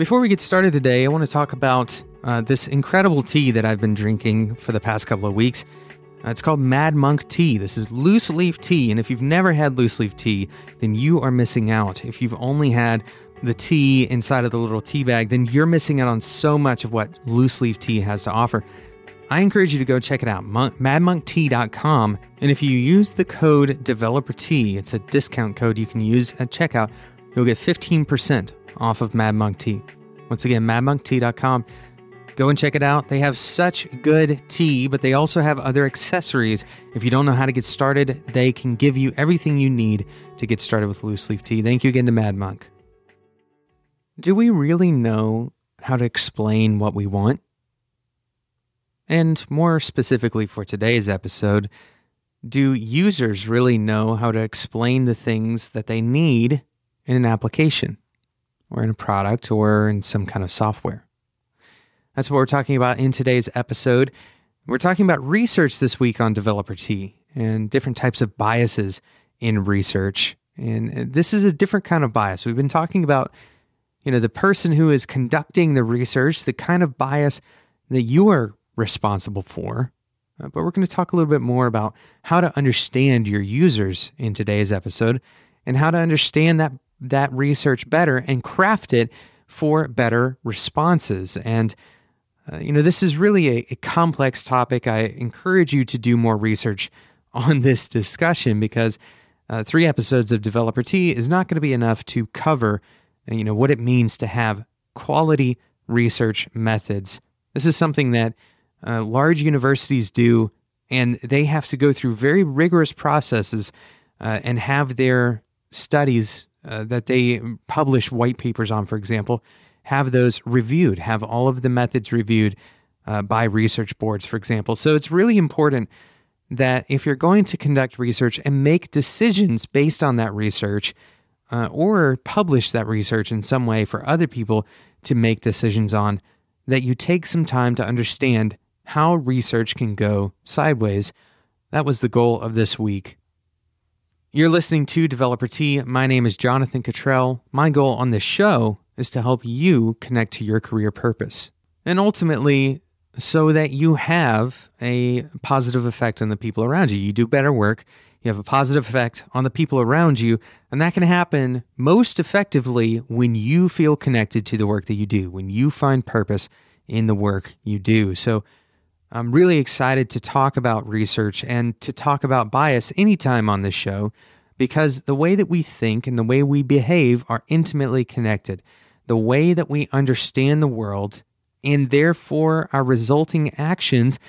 Before we get started today, I want to talk about uh, this incredible tea that I've been drinking for the past couple of weeks. Uh, it's called Mad Monk Tea. This is loose leaf tea, and if you've never had loose leaf tea, then you are missing out. If you've only had the tea inside of the little tea bag, then you're missing out on so much of what loose leaf tea has to offer. I encourage you to go check it out, monk, madmonktea.com. And if you use the code DeveloperT, it's a discount code you can use at checkout, you'll get 15% off of Mad Monk Tea. Once again, madmonktea.com. Go and check it out. They have such good tea, but they also have other accessories. If you don't know how to get started, they can give you everything you need to get started with loose leaf tea. Thank you again to Mad Monk. Do we really know how to explain what we want? And more specifically for today's episode, do users really know how to explain the things that they need in an application or in a product or in some kind of software? That's what we're talking about in today's episode. We're talking about research this week on Developer Tea and different types of biases in research. And this is a different kind of bias. We've been talking about, you know, the person who is conducting the research, the kind of bias that you are responsible for. Uh, but we're going to talk a little bit more about how to understand your users in today's episode and how to understand that that research better and craft it for better responses. And uh, you know, this is really a, a complex topic. I encourage you to do more research on this discussion because uh, three episodes of Developer Tea is not going to be enough to cover, you know, what it means to have quality research methods. This is something that uh, large universities do, and they have to go through very rigorous processes uh, and have their studies uh, that they publish white papers on, for example, have those reviewed, have all of the methods reviewed uh, by research boards, for example. So it's really important that if you're going to conduct research and make decisions based on that research, uh, or publish that research in some way for other people to make decisions on, that you take some time to understand how research can go sideways. That was the goal of this week. You're listening to Developer Tea. My name is Jonathan Cutrell. My goal on this show is to help you connect to your career purpose. And ultimately, so that you have a positive effect on the people around you. You do better work, you have a positive effect on the people around you, and that can happen most effectively when you feel connected to the work that you do, when you find purpose in the work you do. So, I'm really excited to talk about research and to talk about bias anytime on this show because the way that we think and the way we behave are intimately connected the way that we understand the world, and therefore our resulting actions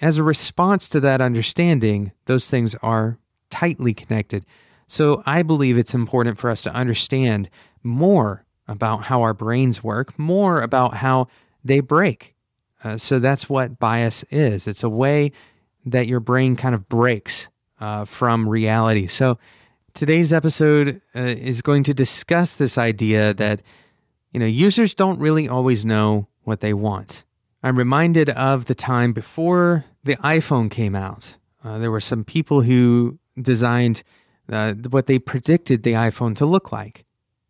as a response to that understanding, those things are tightly connected. So I believe it's important for us to understand more about how our brains work, more about how they break. Uh, so that's what bias is it's a way that your brain kind of breaks uh, from reality. So today's episode uh, is going to discuss this idea that you know, users don't really always know what they want. I'm reminded of the time before the iPhone came out. Uh, there were some people who designed uh, what they predicted the iPhone to look like.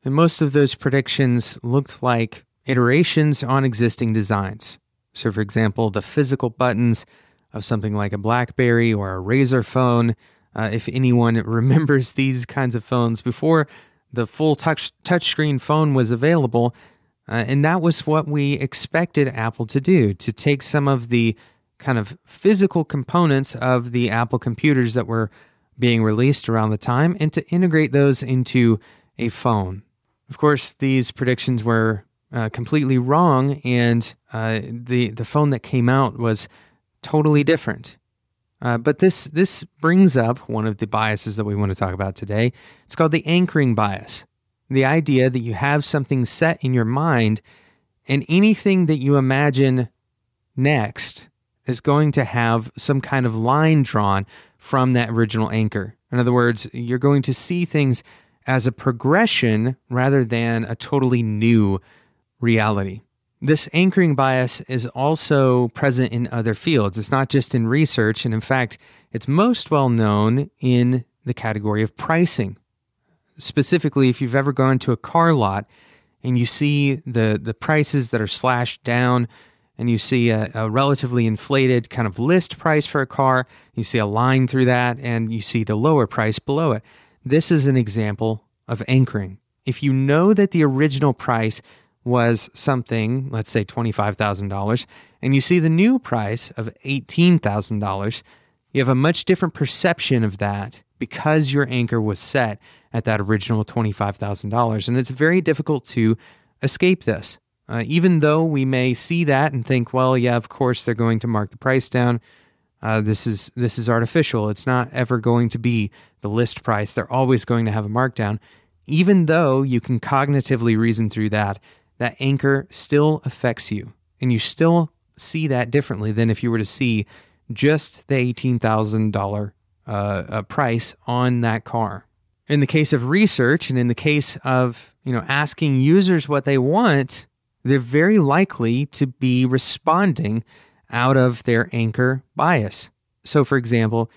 And most of those predictions looked like iterations on existing designs. So, for example, the physical buttons of something like a Blackberry or a Razr phone. Uh, if anyone remembers these kinds of phones before the full touch touchscreen phone was available, uh, and that was what we expected Apple to do to take some of the kind of physical components of the Apple computers that were being released around the time and to integrate those into a phone. Of course, these predictions were uh, completely wrong, and uh, the the phone that came out was totally different. Uh, but this this brings up one of the biases that we want to talk about today. It's called the anchoring bias. The idea that you have something set in your mind, and anything that you imagine next is going to have some kind of line drawn from that original anchor. In other words, you're going to see things as a progression rather than a totally new reality. This anchoring bias is also present in other fields. It's not just in research, and in fact, it's most well known in the category of pricing. Specifically, if you've ever gone to a car lot and you see the the prices that are slashed down and you see a, a, relatively inflated kind of list price for a car you see a line through that and you see the lower price below it this is an example of anchoring if you know that the original price was something let's say $25000 and you see the new price of $18000 you have a much different perception of that because your anchor was set at that original $25,000. And it's very difficult to escape this. Uh, even though we may see that and think, well, yeah, of course they're going to mark the price down. Uh, this is this is artificial. It's not ever going to be the list price. They're always going to have a markdown. Even though you can cognitively reason through that, that anchor still affects you, and you still see that differently than if you were to see just the eighteen thousand dollar uh, price on that car. In the case of research and in the case of, you know, asking users what they want, they're very likely to be responding out of their anchor bias. So for example,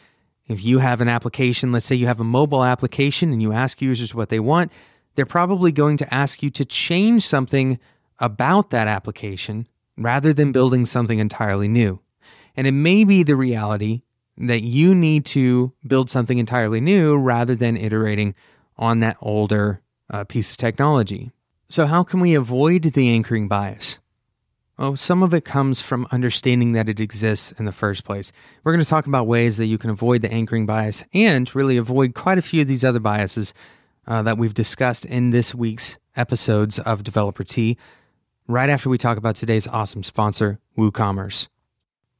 if you have an application, let's say you have a mobile application and you ask users what they want, they're probably going to ask you to change something about that application rather than building something entirely new. And it may be the reality that you need to build something entirely new rather than iterating on that older uh, piece of technology. So, how can we avoid the anchoring bias? Well, some of it comes from understanding that it exists in the first place. We're going to talk about ways that you can avoid the anchoring bias and really avoid quite a few of these other biases uh, that we've discussed in this week's episodes of Developer Tea, right after we talk about today's awesome sponsor, WooCommerce.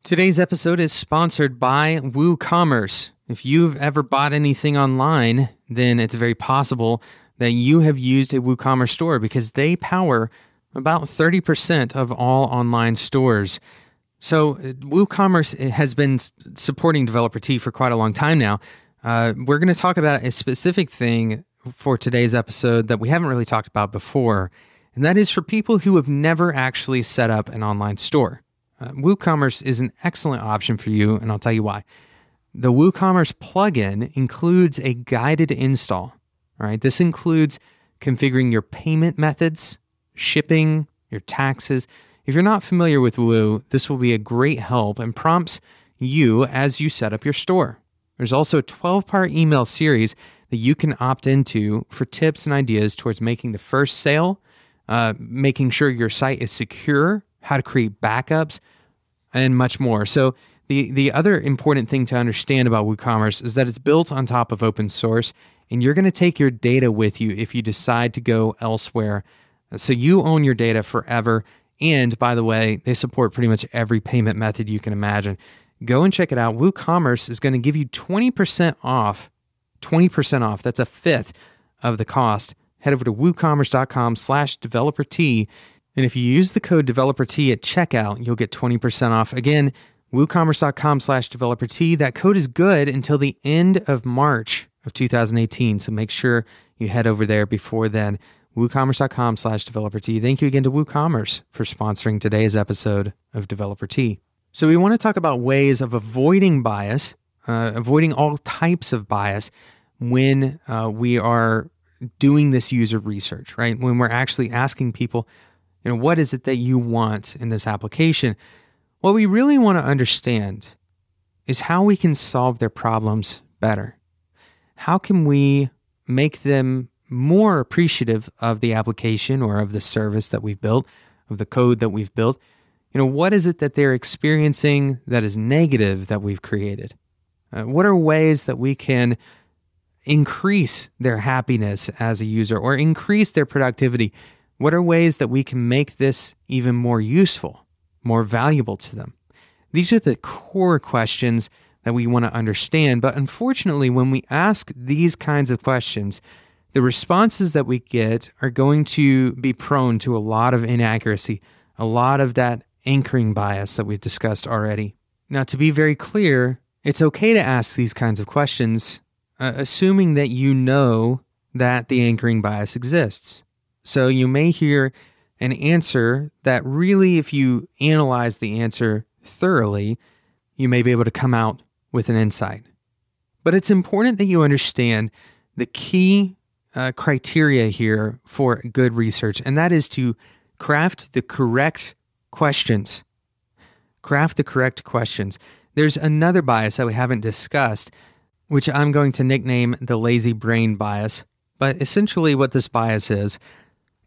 Today's episode is sponsored by WooCommerce. If you've ever bought anything online, then it's very possible that you have used a WooCommerce store because they power about 30% of all online stores. So, WooCommerce has been supporting Developer Tea for quite a long time now. Uh, we're going to talk about a specific thing for today's episode that we haven't really talked about before, and that is for people who have never actually set up an online store. Uh, WooCommerce is an excellent option for you, and I'll tell you why. The WooCommerce plugin includes a guided install. Right, this includes configuring your payment methods, shipping, your taxes. If you're not familiar with Woo, this will be a great help and prompts you as you set up your store. There's also a 12 part email series that you can opt into for tips and ideas towards making the first sale, uh, making sure your site is secure how to create backups, and much more. So the the other important thing to understand about WooCommerce is that it's built on top of open source, and you're going to take your data with you if you decide to go elsewhere. So you own your data forever. And by the way, they support pretty much every payment method you can imagine. Go and check it out. WooCommerce is going to give you 20% off. 20% off. That's a fifth of the cost. Head over to woocommerce.com slash developer T and if you use the code DeveloperT at checkout, you'll get 20% off. Again, woocommerce.com slash DeveloperT. That code is good until the end of March of 2018. So make sure you head over there before then. WooCommerce.com slash DeveloperT. Thank you again to WooCommerce for sponsoring today's episode of Developer Tea. So we want to talk about ways of avoiding bias, uh, avoiding all types of bias when uh, we are doing this user research, right? When we're actually asking people, you know, what is it that you want in this application? What we really want to understand is how we can solve their problems better. How can we make them more appreciative of the application or of the service that we've built, of the code that we've built? You know, what is it that they're experiencing that is negative that we've created? Uh, what are ways that we can increase their happiness as a user or increase their productivity what are ways that we can make this even more useful, more valuable to them? These are the core questions that we want to understand. But unfortunately, when we ask these kinds of questions, the responses that we get are going to be prone to a lot of inaccuracy, a lot of that anchoring bias that we've discussed already. Now, to be very clear, it's okay to ask these kinds of questions, uh, assuming that you know that the anchoring bias exists. So you may hear an answer that really, if you analyze the answer thoroughly, you may be able to come out with an insight. But it's important that you understand the key uh, criteria here for good research, and that is to craft the correct questions. Craft the correct questions. There's another bias that we haven't discussed, which I'm going to nickname the lazy brain bias. But essentially, what this bias is,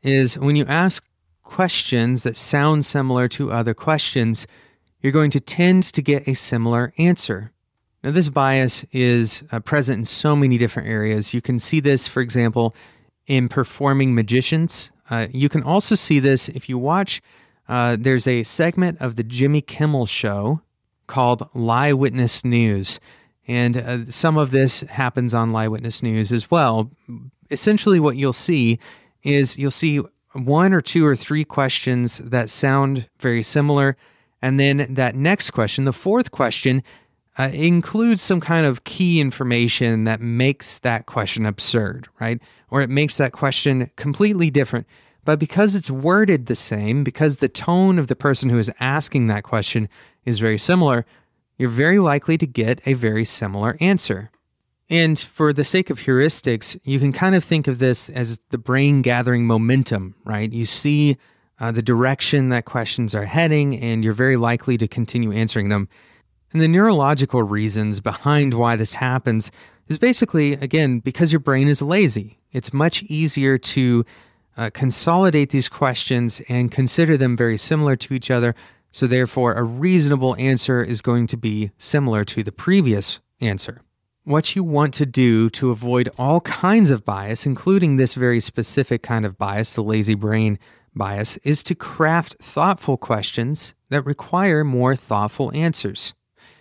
is when you ask questions that sound similar to other questions, you're going to tend to get a similar answer. Now, this bias is uh, present in so many different areas. You can see this, for example, in performing magicians. Uh, you can also see this if you watch, uh, there's a segment of the Jimmy Kimmel show called Lie Witness News. And uh, some of this happens on Lie Witness News as well. Essentially, what you'll see is you'll see one or two or three questions that sound very similar. And then that next question, the fourth question, uh, includes some kind of key information that makes that question absurd, right? Or it makes that question completely different. But because it's worded the same, because the tone of the person who is asking that question is very similar, you're very likely to get a very similar answer. And for the sake of heuristics, you can kind of think of this as the brain gathering momentum, right? You see uh, the direction that questions are heading, and you're very likely to continue answering them. And the neurological reasons behind why this happens is basically, again, because your brain is lazy. It's much easier to uh, consolidate these questions and consider them very similar to each other. So, therefore, a reasonable answer is going to be similar to the previous answer. What you want to do to avoid all kinds of bias, including this very specific kind of bias, the lazy brain bias, is to craft thoughtful questions that require more thoughtful answers.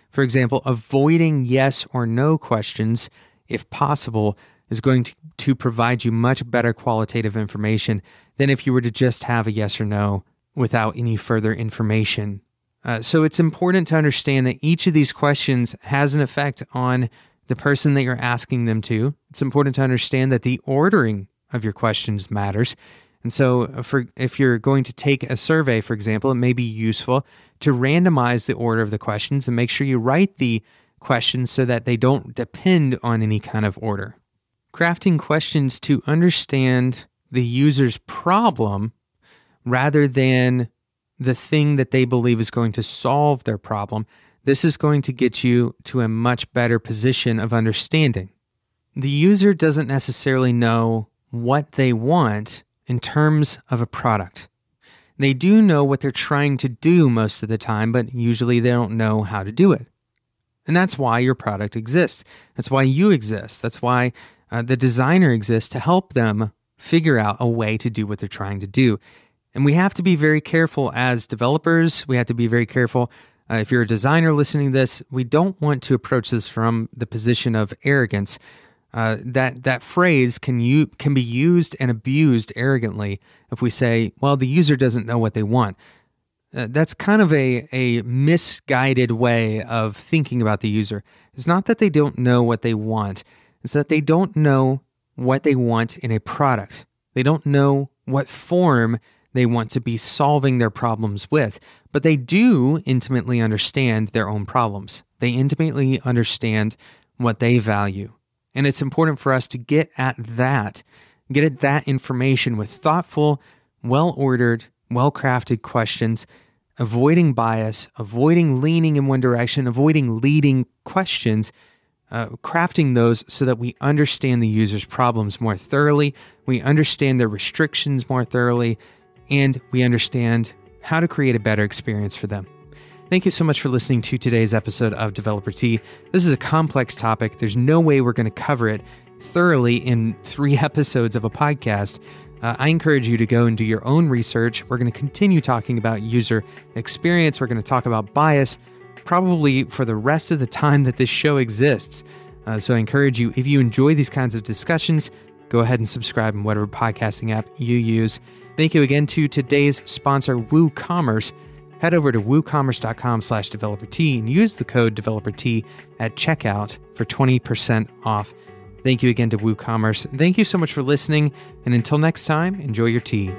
For example, avoiding yes or no questions, if possible, is going to, to provide you much better qualitative information than if you were to just have a yes or no without any further information. Uh, so it's important to understand that each of these questions has an effect on the person that you're asking them to. It's important to understand that the ordering of your questions matters. And so, uh, for if you're going to take a survey, for example, it may be useful to randomize the order of the questions and make sure you write the questions so that they don't depend on any kind of order. Crafting questions to understand the user's problem rather than the thing that they believe is going to solve their problem. This is going to get you to a much better position of understanding. The user doesn't necessarily know what they want in terms of a product. They do know what they're trying to do most of the time, but usually they don't know how to do it. And that's why your product exists. That's why you exist. That's why uh, the designer exists to help them figure out a way to do what they're trying to do. And we have to be very careful as developers. We have to be very careful. Uh, if you're a designer listening to this, we don't want to approach this from the position of arrogance. Uh, that that phrase can you can be used and abused arrogantly if we say, "Well, the user doesn't know what they want." Uh, that's kind of a a misguided way of thinking about the user. It's not that they don't know what they want; it's that they don't know what they want in a product. They don't know what form they want to be solving their problems with, but they do intimately understand their own problems. They intimately understand what they value. And it's important for us to get at that, get at that information with thoughtful, well ordered, well crafted questions, avoiding bias, avoiding leaning in one direction, avoiding leading questions, uh, crafting those so that we understand the user's problems more thoroughly, we understand their restrictions more thoroughly, and we understand how to create a better experience for them. Thank you so much for listening to today's episode of Developer Tea. This is a complex topic. There's no way we're going to cover it thoroughly in three episodes of a podcast. Uh, I encourage you to go and do your own research. We're going to continue talking about user experience. We're going to talk about bias probably for the rest of the time that this show exists. Uh, so I encourage you, if you enjoy these kinds of discussions, go ahead and subscribe in whatever podcasting app you use. Thank you again to today's sponsor, WooCommerce head over to woocommerce.com slash developert and use the code developert at checkout for 20% off. Thank you again to WooCommerce. Thank you so much for listening. And until next time, enjoy your tea.